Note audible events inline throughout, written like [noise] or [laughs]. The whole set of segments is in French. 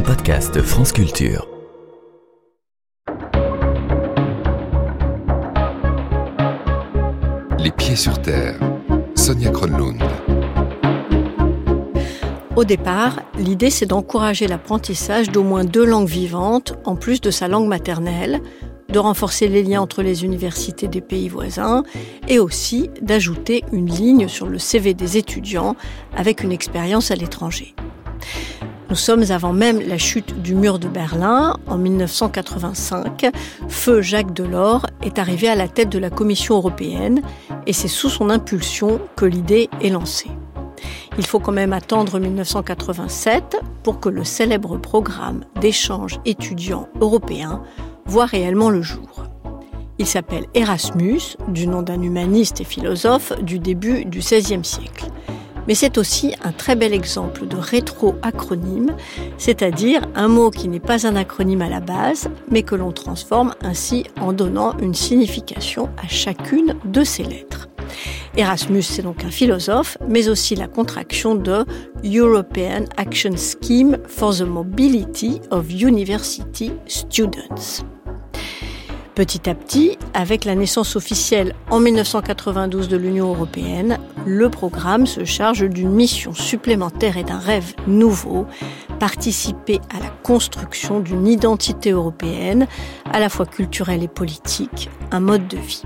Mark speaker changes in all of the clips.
Speaker 1: un podcast France Culture.
Speaker 2: Les pieds sur terre. Sonia Kronlund.
Speaker 3: Au départ, l'idée c'est d'encourager l'apprentissage d'au moins deux langues vivantes en plus de sa langue maternelle, de renforcer les liens entre les universités des pays voisins et aussi d'ajouter une ligne sur le CV des étudiants avec une expérience à l'étranger. Nous sommes avant même la chute du mur de Berlin en 1985. Feu Jacques Delors est arrivé à la tête de la Commission européenne et c'est sous son impulsion que l'idée est lancée. Il faut quand même attendre 1987 pour que le célèbre programme d'échange étudiants européens voit réellement le jour. Il s'appelle Erasmus, du nom d'un humaniste et philosophe du début du XVIe siècle. Mais c'est aussi un très bel exemple de rétro-acronyme, c'est-à-dire un mot qui n'est pas un acronyme à la base, mais que l'on transforme ainsi en donnant une signification à chacune de ses lettres. Erasmus, c'est donc un philosophe, mais aussi la contraction de European Action Scheme for the Mobility of University Students. Petit à petit, avec la naissance officielle en 1992 de l'Union européenne, le programme se charge d'une mission supplémentaire et d'un rêve nouveau, participer à la construction d'une identité européenne, à la fois culturelle et politique, un mode de vie.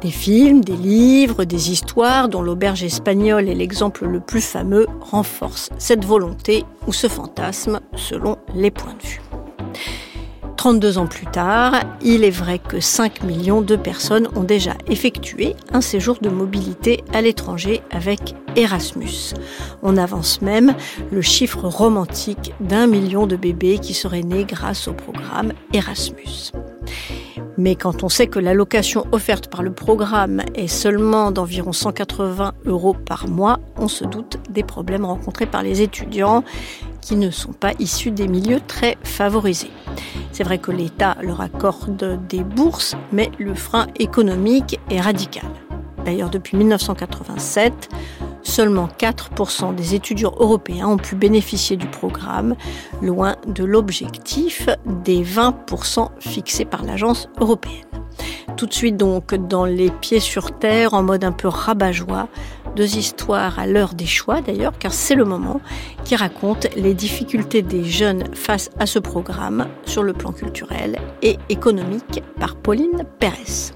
Speaker 3: Des films, des livres, des histoires dont l'auberge espagnole est l'exemple le plus fameux renforcent cette volonté ou ce fantasme selon les points de vue. 32 ans plus tard, il est vrai que 5 millions de personnes ont déjà effectué un séjour de mobilité à l'étranger avec Erasmus. On avance même le chiffre romantique d'un million de bébés qui seraient nés grâce au programme Erasmus. Mais quand on sait que l'allocation offerte par le programme est seulement d'environ 180 euros par mois, on se doute des problèmes rencontrés par les étudiants qui ne sont pas issus des milieux très favorisés. C'est vrai que l'État leur accorde des bourses, mais le frein économique est radical. D'ailleurs, depuis 1987, seulement 4% des étudiants européens ont pu bénéficier du programme, loin de l'objectif des 20% fixés par l'agence européenne. Tout de suite donc dans les pieds sur terre, en mode un peu rabat-joie, deux histoires à l'heure des choix d'ailleurs, car c'est le moment qui raconte les difficultés des jeunes face à ce programme sur le plan culturel et économique par Pauline Pérez.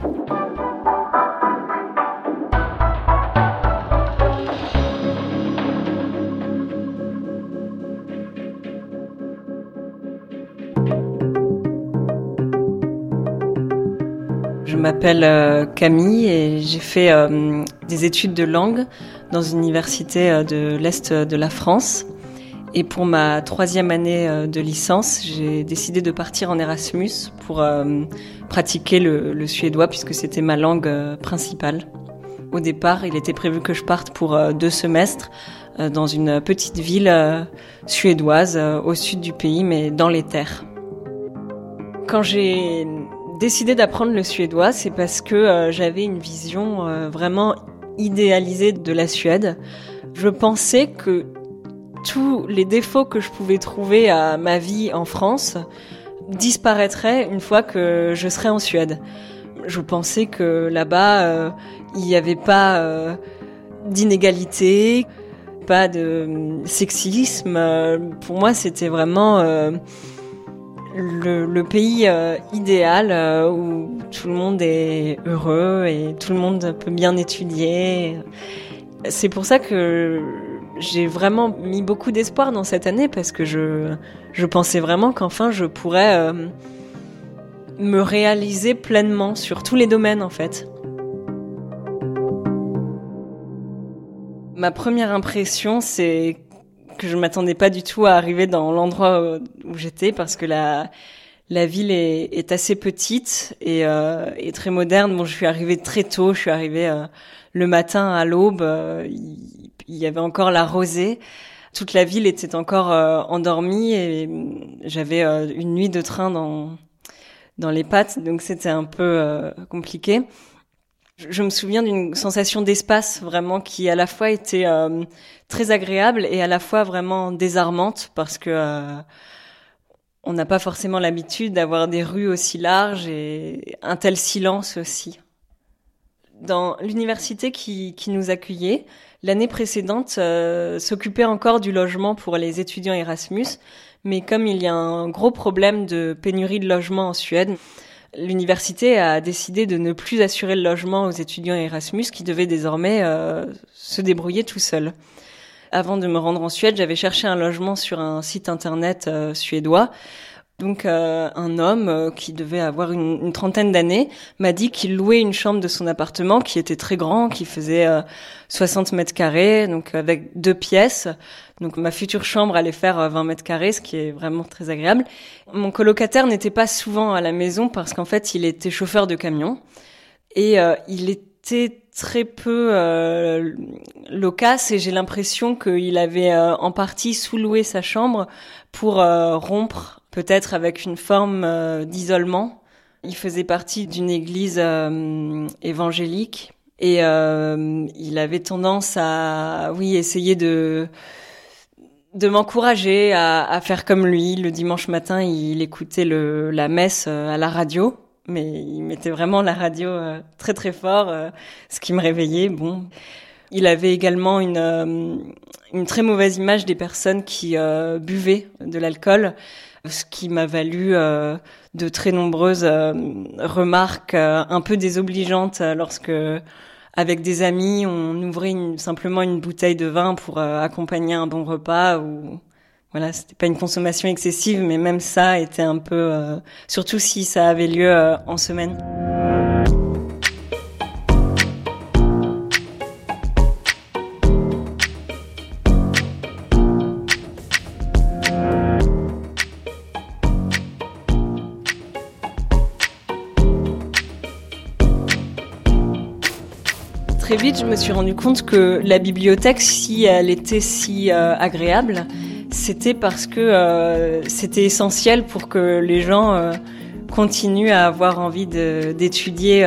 Speaker 4: M'appelle euh, Camille et j'ai fait euh, des études de langue dans une université euh, de l'Est de la France. Et pour ma troisième année de licence, j'ai décidé de partir en Erasmus pour pratiquer le, le, suédois puisque c'était ma langue principale. Au départ, il était prévu que je parte pour deux semestres dans une petite ville suédoise au sud du pays, mais dans les terres. Quand j'ai décidé d'apprendre le suédois, c'est parce que euh, j'avais une vision euh, vraiment idéalisée de la Suède. Je pensais que tous les défauts que je pouvais trouver à ma vie en France disparaîtraient une fois que je serais en Suède. Je pensais que là-bas, euh, il n'y avait pas d'inégalité, pas de sexisme. Pour moi, c'était vraiment le, pays euh, idéal euh, où tout le monde est heureux et tout le monde peut bien étudier. C'est pour ça que j'ai vraiment mis beaucoup d'espoir dans cette année parce que je, je pensais vraiment qu'enfin je pourrais euh, me réaliser pleinement sur tous les domaines en fait. Ma première impression, c'est que je m'attendais pas du tout à arriver dans l'endroit où j'étais parce que la la ville est, est assez petite et, euh, et, très moderne. Bon, je suis arrivée très tôt. Je suis arrivée euh, le matin à l'aube. Euh, il, y avait encore la rosée. Toute la ville était encore euh, endormie et j'avais une nuit de train dans dans les pattes, donc c'était un peu compliqué. Je me souviens d'une sensation d'espace vraiment qui à la fois était euh, très agréable et à la fois vraiment désarmante parce que euh, on n'a pas forcément l'habitude d'avoir des rues aussi larges et un tel silence aussi. Dans l'université qui, nous accueillait, l'année précédente euh, s'occupait encore du logement pour les étudiants Erasmus, mais comme il y a un gros problème de pénurie de logement en Suède, l'université a décidé de ne plus assurer le logement aux étudiants Erasmus qui devaient désormais euh, se débrouiller tout seuls. Avant de me rendre en Suède, j'avais cherché un logement sur un site internet euh, suédois. Donc euh, un homme qui devait avoir une, trentaine d'années m'a dit qu'il louait une chambre de son appartement qui était très grand, qui faisait 60 mètres carrés, donc avec deux pièces, donc ma future chambre allait faire 20 euh, mètres carrés, ce qui est vraiment très agréable. Mon colocataire n'était pas souvent à la maison parce qu'en fait il était chauffeur de camion et euh, il était très peu euh, loquace et j'ai l'impression qu'il avait euh, en partie sous-loué sa chambre pour rompre peut-être avec une forme d'isolement. Il faisait partie d'une église évangélique et il avait tendance à oui essayer de de m'encourager à, faire comme lui. Le dimanche matin, il écoutait la messe euh, à la radio, mais il mettait vraiment la radio euh, très très fort, euh, ce qui me réveillait. Bon, il avait également une une très mauvaise image des personnes qui buvaient de l'alcool, ce qui m'a valu de très nombreuses remarques un peu désobligeantes lorsque avec des amis, on ouvrait simplement une bouteille de vin pour euh, accompagner un bon repas ou voilà, c'était pas une consommation excessive, mais même ça était un peu, euh, surtout si ça avait lieu euh, en semaine. Je me suis rendu compte que la bibliothèque, si elle était si euh, agréable, c'était parce que euh, c'était essentiel pour que les gens euh, continuent à avoir envie d'étudier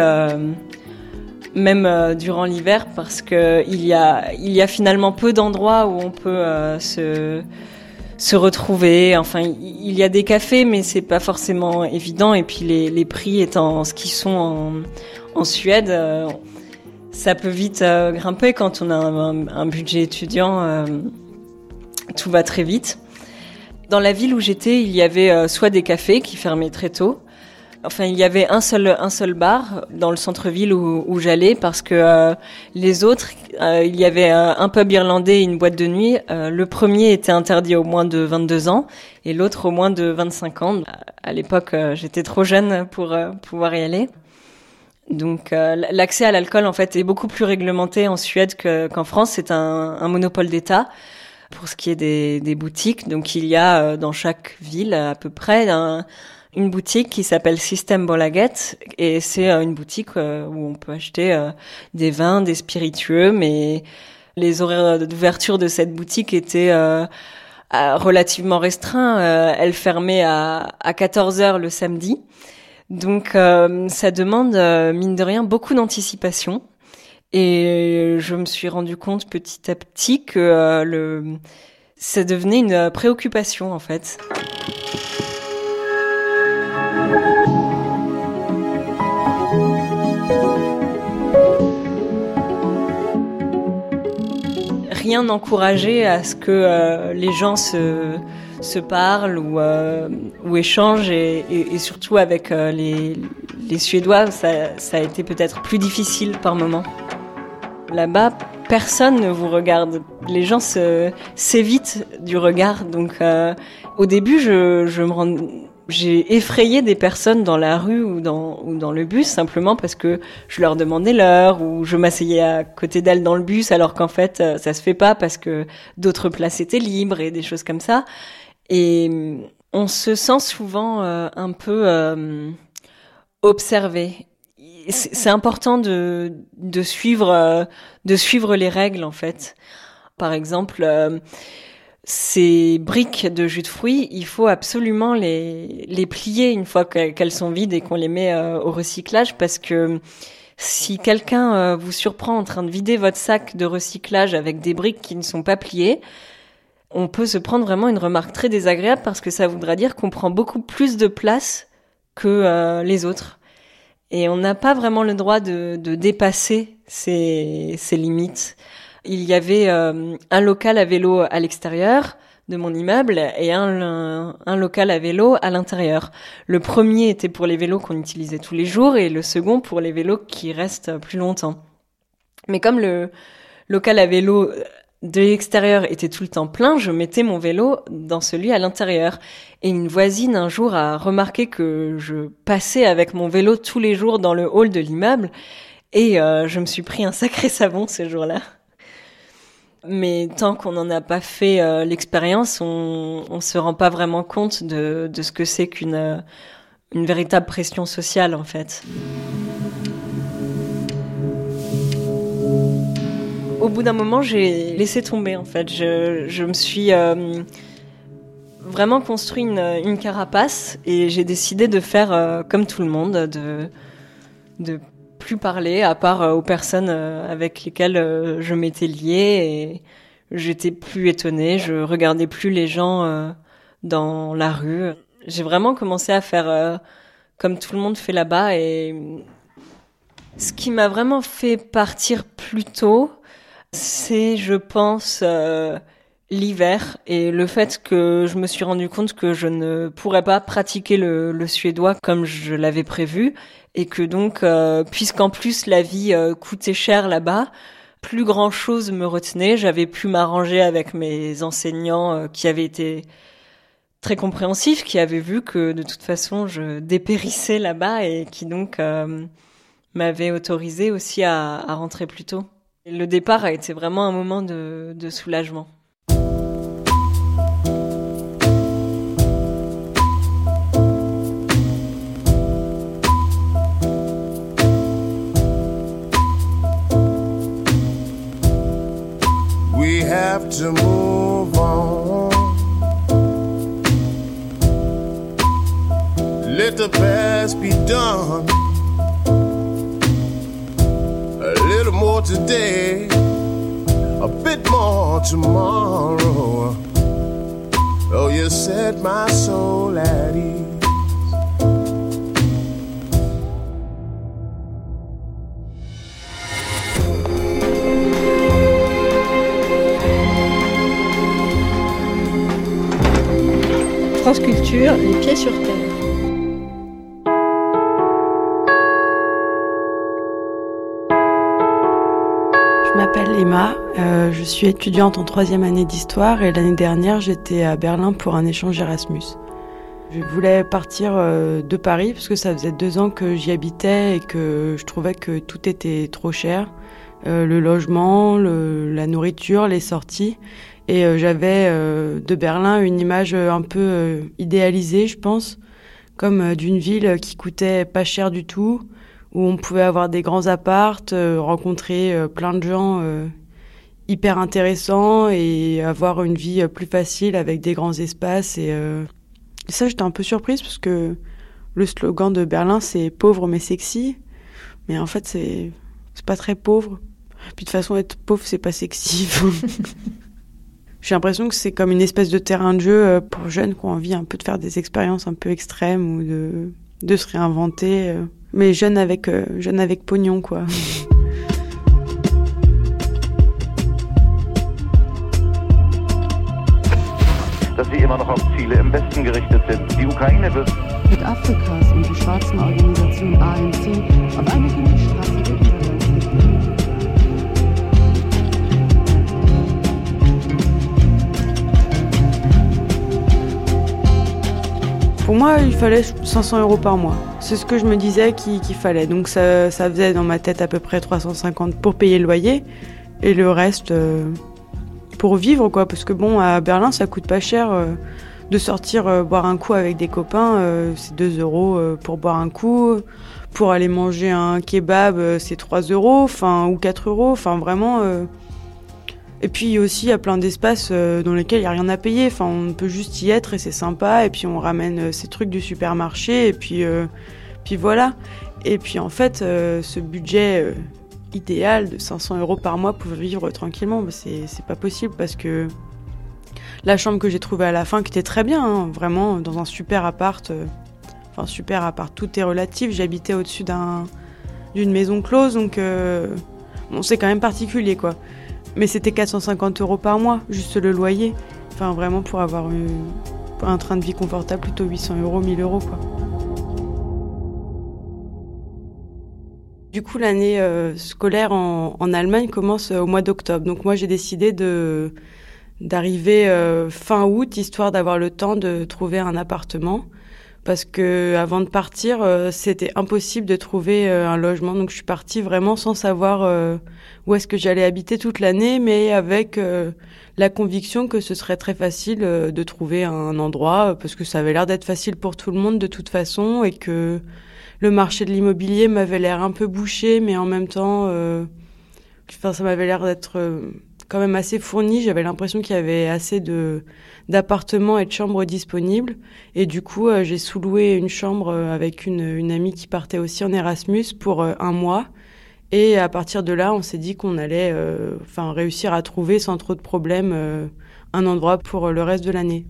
Speaker 4: même durant l'hiver parce que il y a il y a finalement peu d'endroits où on peut se retrouver. Enfin, il y a des cafés, mais c'est pas forcément évident. Et puis les, prix étant ce qu'ils sont en Suède, ça peut vite euh, grimper quand on a un, budget étudiant. Euh, tout va très vite. Dans la ville où j'étais, il y avait euh, soit des cafés qui fermaient très tôt. Enfin, il y avait un seul un seul bar dans le centre-ville où, où j'allais parce que les autres, il y avait un pub irlandais et une boîte de nuit. le premier était interdit au moins de 22 ans et l'autre au moins de 25 ans. À l'époque, j'étais trop jeune pour pouvoir y aller. Donc euh, l'accès à l'alcool en fait est beaucoup plus réglementé en Suède qu'en France. C'est un, un, monopole d'État pour ce qui est des, des, boutiques. Donc il y a euh, dans chaque ville à peu près un, une boutique qui s'appelle System Bolaget et c'est euh, une boutique où on peut acheter des vins, des spiritueux, mais les horaires d'ouverture de cette boutique étaient relativement restreints. elle fermait à, à 14 heures le samedi. Donc euh, ça demande, euh, mine de rien, beaucoup d'anticipation. Et je me suis rendu compte petit à petit que euh, ça devenait une préoccupation en fait. Rien n'encourageait à ce que les gens se se parlent ou, euh, ou échangent et, et, surtout avec euh, les, les, Suédois, ça, ça a été peut-être plus difficile par moment. Là-bas, personne ne vous regarde. Les gens se s'évitent du regard. Donc, euh, au début, je, je me rends, j'ai effrayé des personnes dans la rue ou dans, ou dans le bus simplement parce que je leur demandais l'heure ou je m'asseyais à côté d'elles dans le bus alors qu'en fait ça se fait pas parce que d'autres places étaient libres et des choses comme ça. Et on se sent souvent euh, un peu euh, observé. C'est important de, de suivre euh, de suivre les règles en fait. Par exemple, ces briques de jus de fruits, il faut absolument les les plier une fois qu'elles sont vides et qu'on les met au recyclage parce que Si quelqu'un euh, vous surprend en train de vider votre sac de recyclage avec des briques qui ne sont pas pliées, on peut se prendre vraiment une remarque très désagréable parce que ça voudra dire qu'on prend beaucoup plus de place que euh, les autres. Et on n'a pas vraiment le droit de, dépasser ces, limites. Il y avait euh, un local à vélo à l'extérieur de mon immeuble et un, local à vélo à l'intérieur. Le premier était pour les vélos qu'on utilisait tous les jours et le second pour les vélos qui restent plus longtemps. Mais comme le local à vélo de l'extérieur était tout le temps plein, je mettais mon vélo dans celui à l'intérieur. Et une voisine un jour a remarqué que je passais avec mon vélo tous les jours dans le hall de l'immeuble et euh, je me suis pris un sacré savon ce jour-là. Mais tant qu'on n'en a pas fait euh, l'expérience, on, on se rend pas vraiment compte de, ce que c'est qu'une euh, véritable pression sociale en fait. Au bout d'un moment, j'ai laissé tomber en fait. Je, je me suis euh, vraiment construit une, une, carapace et j'ai décidé de faire euh, comme tout le monde, de de plus parler à part euh, aux personnes avec lesquelles je m'étais liée j'étais plus étonnée. Je regardais plus les gens dans la rue. J'ai vraiment commencé à faire comme tout le monde fait là-bas et ce qui m'a vraiment fait partir plus tôt, c'est, je pense, euh, l'hiver et le fait que je me suis rendu compte que je ne pourrais pas pratiquer le, suédois comme je l'avais prévu et que donc, euh, puisqu'en plus la vie euh, coûtait cher là-bas, plus grand chose me retenait. J'avais pu m'arranger avec mes enseignants qui avaient été très compréhensifs, qui avaient vu que de toute façon je dépérissais là-bas et qui donc m'avaient autorisé aussi à rentrer plus tôt. Le départ a été vraiment un moment de, de soulagement.
Speaker 5: We have to move on. Let the past be done. Today, a bit more tomorrow. Oh, you set my soul at ease.
Speaker 3: France Culture, les pieds sur terre.
Speaker 6: Emma, euh, je suis étudiante en troisième année d'histoire et l'année dernière j'étais à Berlin pour un échange Erasmus. Je voulais partir euh, de Paris parce que ça faisait deux ans que j'y habitais et que je trouvais que tout était trop cher. Euh, le logement, la nourriture, les sorties. Et j'avais de Berlin une image un peu idéalisée, je pense, comme d'une ville qui coûtait pas cher du tout, où on pouvait avoir des grands appartes, euh, rencontrer euh, plein de gens euh, hyper intéressants et avoir une vie plus facile avec des grands espaces. Et, ça, j'étais un peu surprise parce que le slogan de Berlin, c'est pauvre mais sexy. Mais en fait, c'est c'est pas très pauvre. Puis de toute façon, être pauvre, c'est pas sexy. [laughs] J'ai l'impression que c'est comme une espèce de terrain de jeu pour jeunes qui ont envie un peu de faire des expériences un peu extrêmes ou de, de se réinventer mais jeune avec, euh, jeune avec pognon, quoi.
Speaker 7: dass sie immer noch auf Ziele im Westen gerichtet sind. Die Ukraine wird
Speaker 8: mit Afrikas und die schwarzen Organisation ANC auf einmal in
Speaker 6: Pour moi, il fallait 500 euros par mois. C'est ce que je me disais qu'il qu fallait. Donc ça, ça, faisait dans ma tête à peu près 350 pour payer le loyer et le reste euh, pour vivre, quoi. Parce que bon, à Berlin, ça coûte pas cher euh, de sortir euh, boire un coup avec des copains. c'est 2 euros pour boire un coup. Pour aller manger un kebab, c'est 3 euros, ou 4 euros. Enfin vraiment. Et puis aussi, il y a plein d'espaces euh, dans lesquels il n'y a rien à payer. Enfin, on peut juste y être et c'est sympa. Et puis on ramène euh, ces trucs du supermarché. Et puis, euh, Puis voilà. Et puis en fait, ce budget idéal de 500 euros par mois pour vivre tranquillement, bah, c'est pas possible parce que la chambre que j'ai trouvée à la fin, qui était très bien, hein, vraiment dans un super appart, enfin super appart, tout est relatif. J'habitais au-dessus d'un d'une maison close, donc bon, c'est quand même particulier quoi. Mais c'était 450 euros par mois, juste le loyer. Enfin vraiment pour avoir un train de vie confortable, plutôt 800 euros, 1000 euros quoi. Du coup, l'année euh, scolaire en, Allemagne commence euh, au mois d'octobre. Donc moi, j'ai décidé d'arriver euh, fin août, histoire d'avoir le temps de trouver un appartement. Parce que avant de partir, euh, c'était impossible de trouver euh, un logement. Donc je suis partie vraiment sans savoir euh, où est-ce que j'allais habiter toute l'année, mais avec la conviction que ce serait très facile de trouver un endroit, parce que ça avait l'air d'être facile pour tout le monde de toute façon, et que le marché de l'immobilier m'avait l'air un peu bouché, mais en même temps, enfin, ça m'avait l'air d'être quand même assez fourni. J'avais l'impression qu'il y avait assez de d'appartements et de chambres disponibles. Et du coup, euh, j'ai sous-loué une chambre euh, avec une, une amie qui partait aussi en Erasmus pour euh, un mois. Et à partir de là, on s'est dit qu'on allait enfin, réussir à trouver sans trop de problèmes un endroit pour le reste de l'année.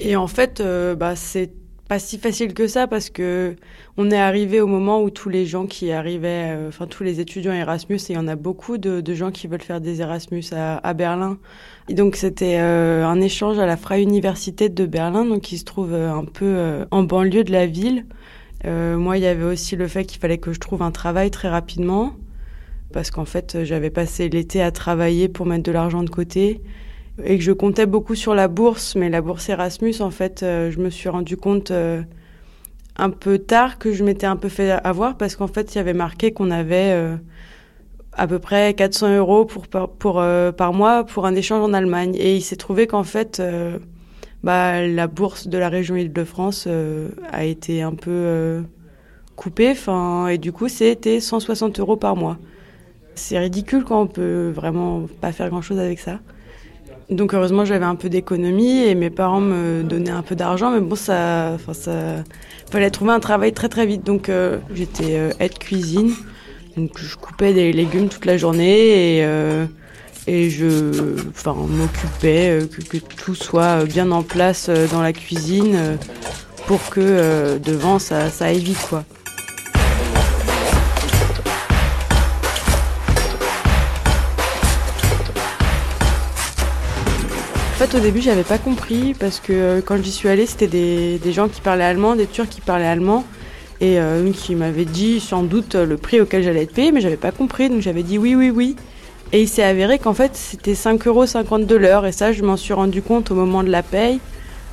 Speaker 6: Et en fait, bah, c'est pas si facile que ça parce que on est arrivé au moment où tous les gens qui arrivaient, euh, enfin tous les étudiants Erasmus, et il y en a beaucoup de, gens qui veulent faire des Erasmus à, Berlin. Et donc c'était euh, un échange à la Freie Universität de Berlin, donc qui se trouve euh, un peu en banlieue de la ville. Moi, il y avait aussi le fait qu'il fallait que je trouve un travail très rapidement parce qu'en fait, j'avais passé l'été à travailler pour mettre de l'argent de côté et que je comptais beaucoup sur la bourse, mais la bourse Erasmus, en fait, euh, je me suis rendu compte euh, un peu tard que je m'étais un peu fait avoir parce qu'en fait, il y avait marqué qu'on avait euh, à peu près 400 euros par, mois pour un échange en Allemagne. Et il s'est trouvé qu'en fait, bah, la bourse de la région Île-de-France a été un peu coupée, fin, et du coup, c'était 160 euros par mois. C'est ridicule quand on peut vraiment pas faire grand-chose avec ça. Donc heureusement j'avais un peu d'économie et mes parents me donnaient un peu d'argent, mais bon ça, fallait trouver un travail très très vite. Donc euh, j'étais euh, aide cuisine, donc je coupais des légumes toute la journée et euh, et je, enfin m'occupais que, tout soit bien en place dans la cuisine pour que devant ça ça aille vite quoi. Fait, au début, j'avais pas compris parce que euh, quand j'y suis allée, c'était des, gens qui parlaient allemand, des Turcs qui parlaient allemand, et euh, qui m'avait dit sans doute le prix auquel j'allais être payée, mais j'avais pas compris, donc j'avais dit oui, oui, oui. Et il s'est avéré qu'en fait, c'était 5,50 euros de l'heure, et ça, je m'en suis rendu compte au moment de la paye,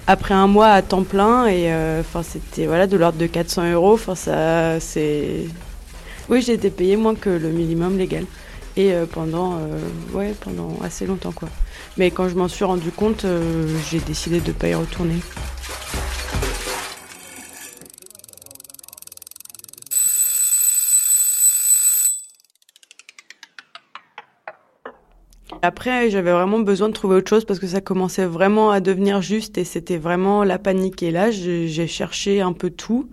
Speaker 6: après un mois à temps plein, et euh, enfin, c'était voilà de l'ordre de 400 euros. Enfin, ça, c'est. Oui, j'ai été payée moins que le minimum légal, et pendant, ouais, pendant assez longtemps, quoi. Mais quand je m'en suis rendu compte, euh, j'ai décidé de pas y retourner. Après, j'avais vraiment besoin de trouver autre chose parce que ça commençait vraiment à devenir juste et c'était vraiment la panique. Et là, j'ai cherché un peu tout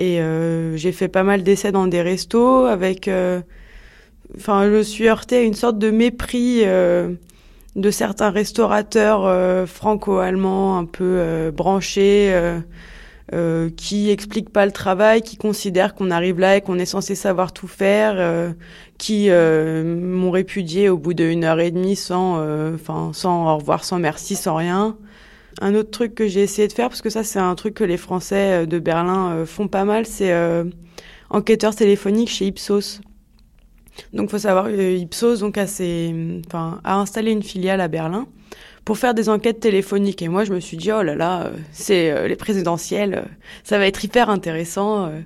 Speaker 6: et euh, j'ai fait pas mal d'essais dans des restos avec. euh, Enfin, je suis heurtée à une sorte de mépris de certains restaurateurs euh, franco-allemands un peu euh, branchés. euh, euh, qui expliquent pas le travail, qui considèrent qu'on arrive là et qu'on est censé savoir tout faire, euh, qui euh, m'ont répudié au bout d'une heure et demie sans, enfin, sans au revoir, sans merci, sans rien. Un autre truc que j'ai essayé de faire, parce que ça c'est un truc que les Français de Berlin font pas mal, c'est enquêteur téléphonique chez Ipsos. Donc faut savoir que Ipsos donc a, installé une filiale à Berlin pour faire des enquêtes téléphoniques. Et moi, je me suis dit, oh là là, euh, c'est euh, les présidentielles, euh, ça va être hyper intéressant. euh,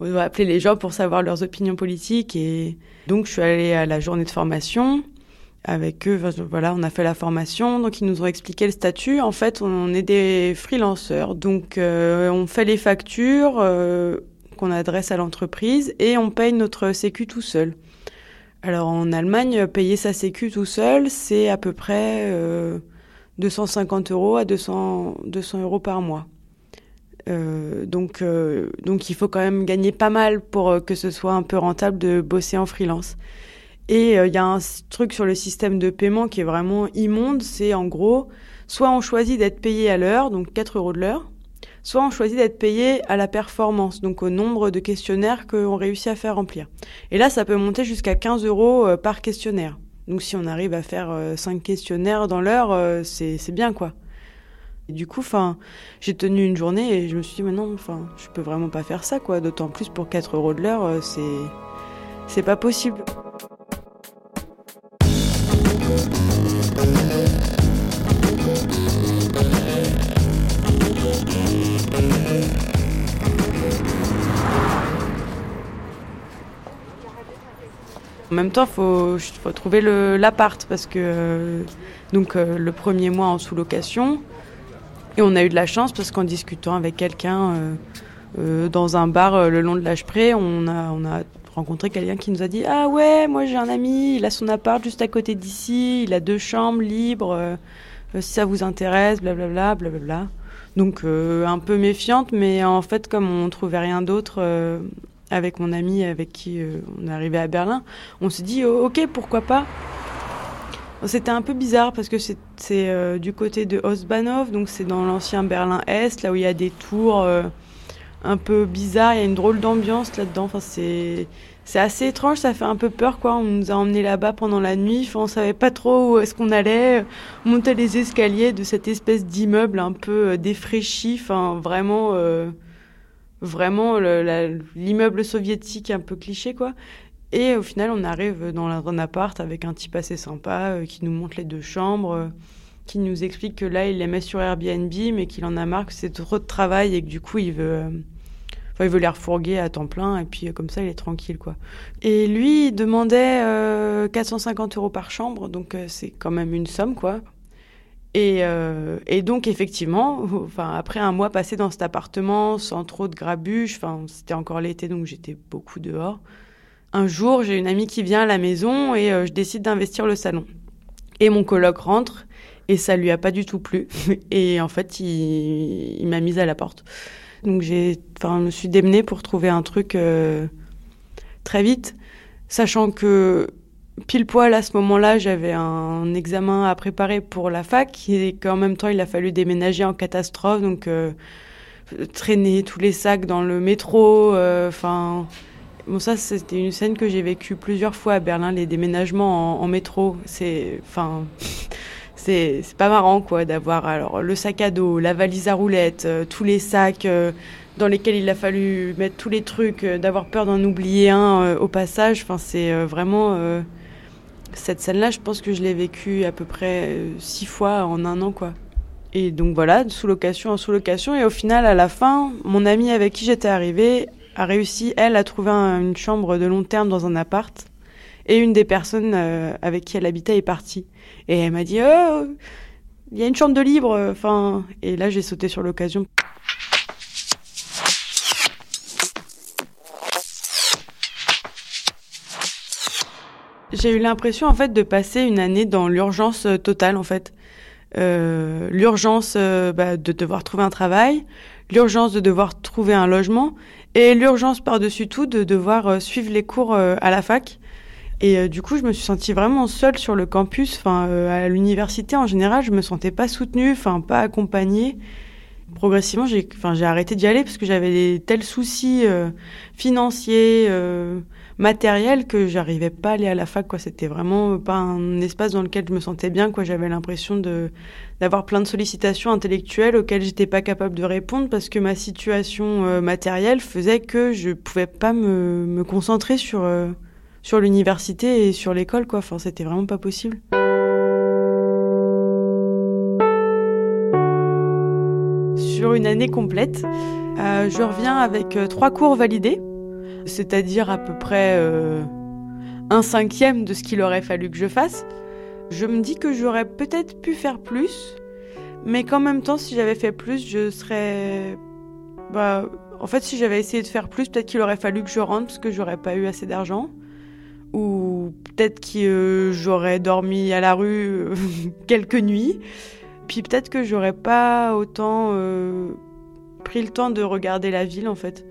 Speaker 6: On va appeler les gens pour savoir leurs opinions politiques. Et donc, je suis allée à la journée de formation avec eux. Voilà, on a fait la formation. Donc, ils nous ont expliqué le statut. En fait, on est des freelanceurs. Donc, euh, on fait les factures euh, qu'on adresse à l'entreprise et on paye notre sécu tout seul. Alors en Allemagne, payer sa sécu tout seul, c'est à peu près euh, 250 euros à 200, 200 euros par mois. Euh, donc, euh, donc il faut quand même gagner pas mal pour euh, que ce soit un peu rentable de bosser en freelance. Et il y a un truc sur le système de paiement qui est vraiment immonde, c'est en gros, soit on choisit d'être payé à l'heure, donc 4 euros de l'heure, soit on choisit d'être payé à la performance, donc au nombre de questionnaires qu'on réussit à faire remplir. Et là, ça peut monter jusqu'à 15 euros par questionnaire. Donc si on arrive à faire 5 questionnaires dans l'heure, c'est bien quoi. Et du coup, j'ai tenu une journée et je me suis dit, mais non, enfin, je peux vraiment pas faire ça, quoi. D'autant plus pour 4 euros de l'heure, euh, c'est, c'est pas possible. En même temps, faut, faut trouver l'appart parce que euh, donc euh, le premier mois en sous-location, et on a eu de la chance parce qu'en discutant avec quelqu'un euh, dans un bar le long de près, on a, on a rencontré quelqu'un qui nous a dit Ah ouais, moi j'ai un ami, il a son appart juste à côté d'ici, il a deux chambres libres, si ça vous intéresse, blablabla, blablabla. Donc un peu méfiante, mais en fait, comme on trouvait rien d'autre avec mon ami avec qui on est arrivé à Berlin, on s'est dit oh, Ok, pourquoi pas c'était un peu bizarre parce que c'est euh, du côté de Ostbahnhof, donc c'est dans l'ancien Berlin-Est, là où il y a des tours euh, un peu bizarres, il y a une drôle d'ambiance là-dedans. Enfin, c'est assez étrange, ça fait un peu peur quoi. On nous a emmenés là-bas pendant la nuit, enfin, on savait pas trop où est-ce qu'on allait. On montait les escaliers de cette espèce d'immeuble un peu euh, défraîchi, enfin vraiment vraiment l'immeuble soviétique un peu cliché quoi. Et au final, on arrive dans un appart avec un type assez sympa euh, qui nous montre les deux chambres, euh, qui nous explique que là, il les met sur Airbnb, mais qu'il en a marre, que c'est trop de travail et que du coup, il veut, euh, il veut les refourguer à temps plein. Et puis, comme ça, il est tranquille, quoi. Et lui, il demandait 450 euros par chambre, donc c'est quand même une somme, quoi. Et, et, donc effectivement, enfin après un mois passé dans cet appartement sans trop de grabuge, enfin c'était encore l'été donc j'étais beaucoup dehors un jour, j'ai une amie qui vient à la maison et euh, je décide d'investir le salon. Et mon coloc rentre et ça lui a pas du tout plu. [laughs] Et en fait, il, m'a mise à la porte. Donc j'ai, enfin, je me suis démenée pour trouver un truc euh, très vite, sachant que pile poil à ce moment-là, j'avais un examen à préparer pour la fac et qu'en même temps, il a fallu déménager en catastrophe, donc euh, traîner tous les sacs dans le métro, enfin. Bon, ça, c'était une scène que j'ai vécue plusieurs fois à Berlin, les déménagements en, métro. C'est, enfin, [laughs] c'est, pas marrant, quoi, d'avoir alors le sac à dos, la valise à roulettes, euh, tous les sacs euh, dans lesquels il a fallu mettre tous les trucs, euh, d'avoir peur d'en oublier un au passage. Enfin, c'est vraiment cette scène-là. Je pense que je l'ai vécue à peu près six fois en un an, quoi. Et donc voilà, sous location en sous location. Et au final, à la fin, mon amie avec qui j'étais arrivée a réussi, elle, à trouver une chambre de long terme dans un appart. Et une des personnes euh, avec qui elle habitait est partie. Et elle m'a dit Oh, il y a une chambre de libre. Enfin, et là, j'ai sauté sur l'occasion. J'ai eu l'impression, en fait, de passer une année dans l'urgence euh, totale, en fait. Euh, l'urgence bah, de devoir trouver un travail, l'urgence de devoir trouver un logement et l'urgence par-dessus tout de devoir euh, suivre les cours euh, à la fac. Et euh, du coup, je me suis sentie vraiment seule sur le campus. Enfin, à l'université en général, je me sentais pas soutenue, enfin pas accompagnée. Progressivement, j'ai, enfin, j'ai arrêté d'y aller parce que j'avais des tels soucis financiers, matériel que j'arrivais pas à aller à la fac quoi. C'était vraiment pas un espace dans lequel je me sentais bien quoi. J'avais l'impression de d'avoir plein de sollicitations intellectuelles auxquelles j'étais pas capable de répondre parce que ma situation euh, matérielle faisait que je pouvais pas me, me concentrer sur euh, sur l'université et sur l'école quoi. Enfin c'était vraiment pas possible. Sur une année complète euh, je reviens avec trois cours validés c'est-à-dire à peu près euh, un cinquième de ce qu'il aurait fallu que je fasse, je me dis que j'aurais peut-être pu faire plus, mais qu'en même temps, si j'avais fait plus, je serais... Bah, en fait, si j'avais essayé de faire plus, peut-être qu'il aurait fallu que je rentre parce que j'aurais pas eu assez d'argent. Ou peut-être que j'aurais dormi à la rue euh, [laughs] quelques nuits. Puis peut-être que j'aurais pas autant... Euh, pris le temps de regarder la ville en fait.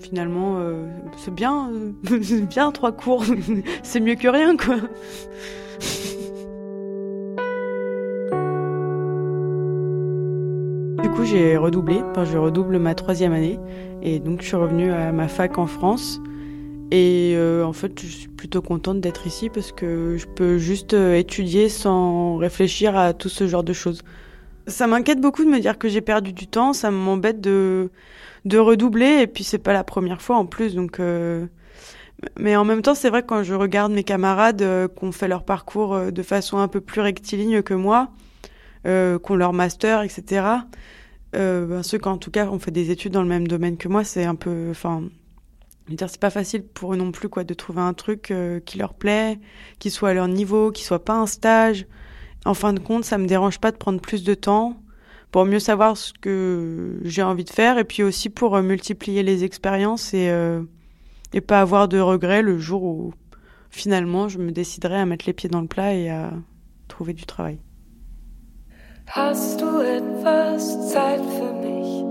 Speaker 6: Finalement, euh, c'est bien, euh, [laughs] bien trois cours, [laughs] c'est mieux que rien quoi. Du coup, j'ai redoublé, je redouble ma troisième année, et donc je suis revenue à ma fac en France. Et euh, en fait, je suis plutôt contente d'être ici parce que je peux juste étudier sans réfléchir à tout ce genre de choses. Ça m'inquiète beaucoup de me dire que j'ai perdu du temps, ça m'embête de, redoubler, et puis c'est pas la première fois en plus, donc... Euh... Mais en même temps, c'est vrai quand je regarde mes camarades euh, qui ont fait leur parcours euh, de façon un peu plus rectiligne que moi, euh, qui ont leur master, etc., ben, ceux qui en tout cas ont fait des études dans le même domaine que moi, c'est un peu... Enfin, c'est pas facile pour eux non plus quoi de trouver un truc qui leur plaît, qui soit à leur niveau, qui soit pas un stage. En fin de compte, ça me dérange pas de prendre plus de temps pour mieux savoir ce que j'ai envie de faire et puis aussi pour euh, multiplier les expériences et euh, et pas avoir de regrets le jour où finalement je me déciderai à mettre les pieds dans le plat et à trouver du travail.
Speaker 9: Hast du etwas Zeit für mich?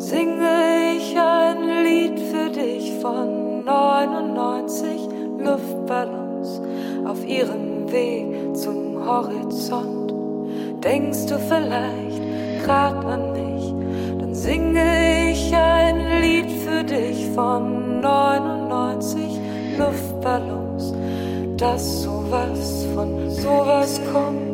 Speaker 9: Singe ich ein Lied für dich von 99 Luftballons auf ihrem Weg zum Horizont. Denkst du vielleicht grad an mich? Dann singe ich ein Lied für dich von 99 Luftballons, dass sowas von sowas kommt.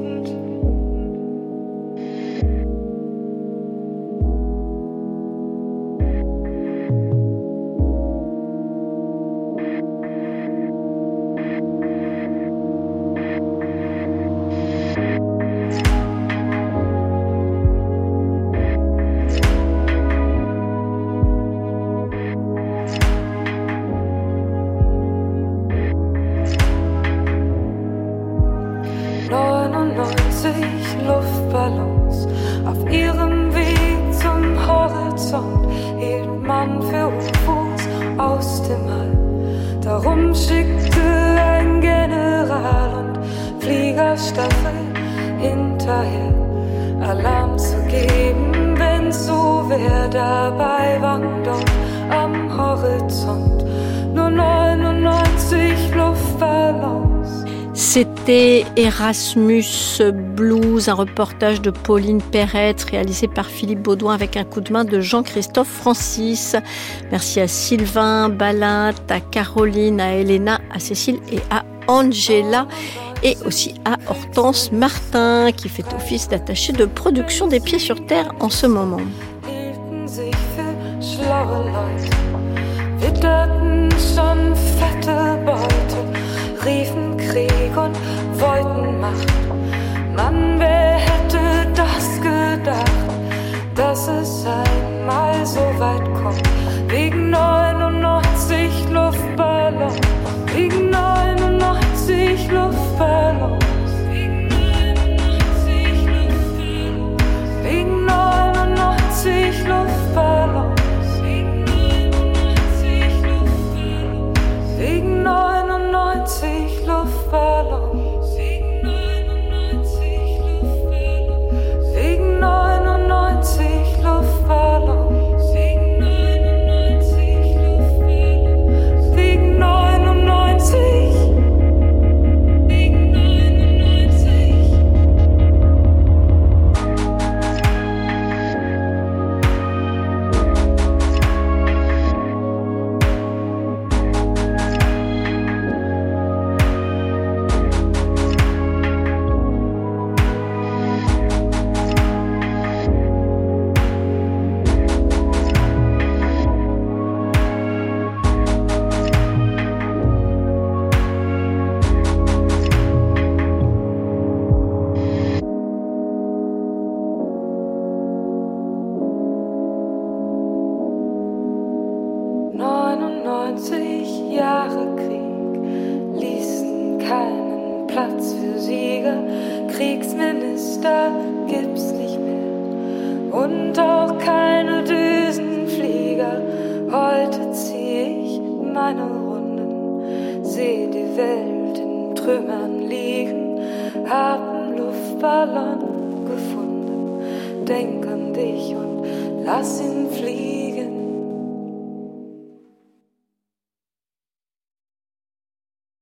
Speaker 9: Schickte ein General und Fliegerstaffel hinterher Alarm zu geben, wenn so wer dabei waren dort am Horizont. Nur 99 Luftballons.
Speaker 3: Erasmus Blues, un reportage de Pauline Perrette réalisé par Philippe Baudouin avec un coup de main de Jean-Christophe Francis. Merci à Sylvain, Balint, à Caroline, à Elena, à Cécile et à Angela et aussi à Hortense Martin qui fait office d'attaché de production des pieds sur terre en ce moment.
Speaker 9: Riefen Krieg und wollten Macht. Mann, wer hätte das gedacht, dass es einmal so weit kommt?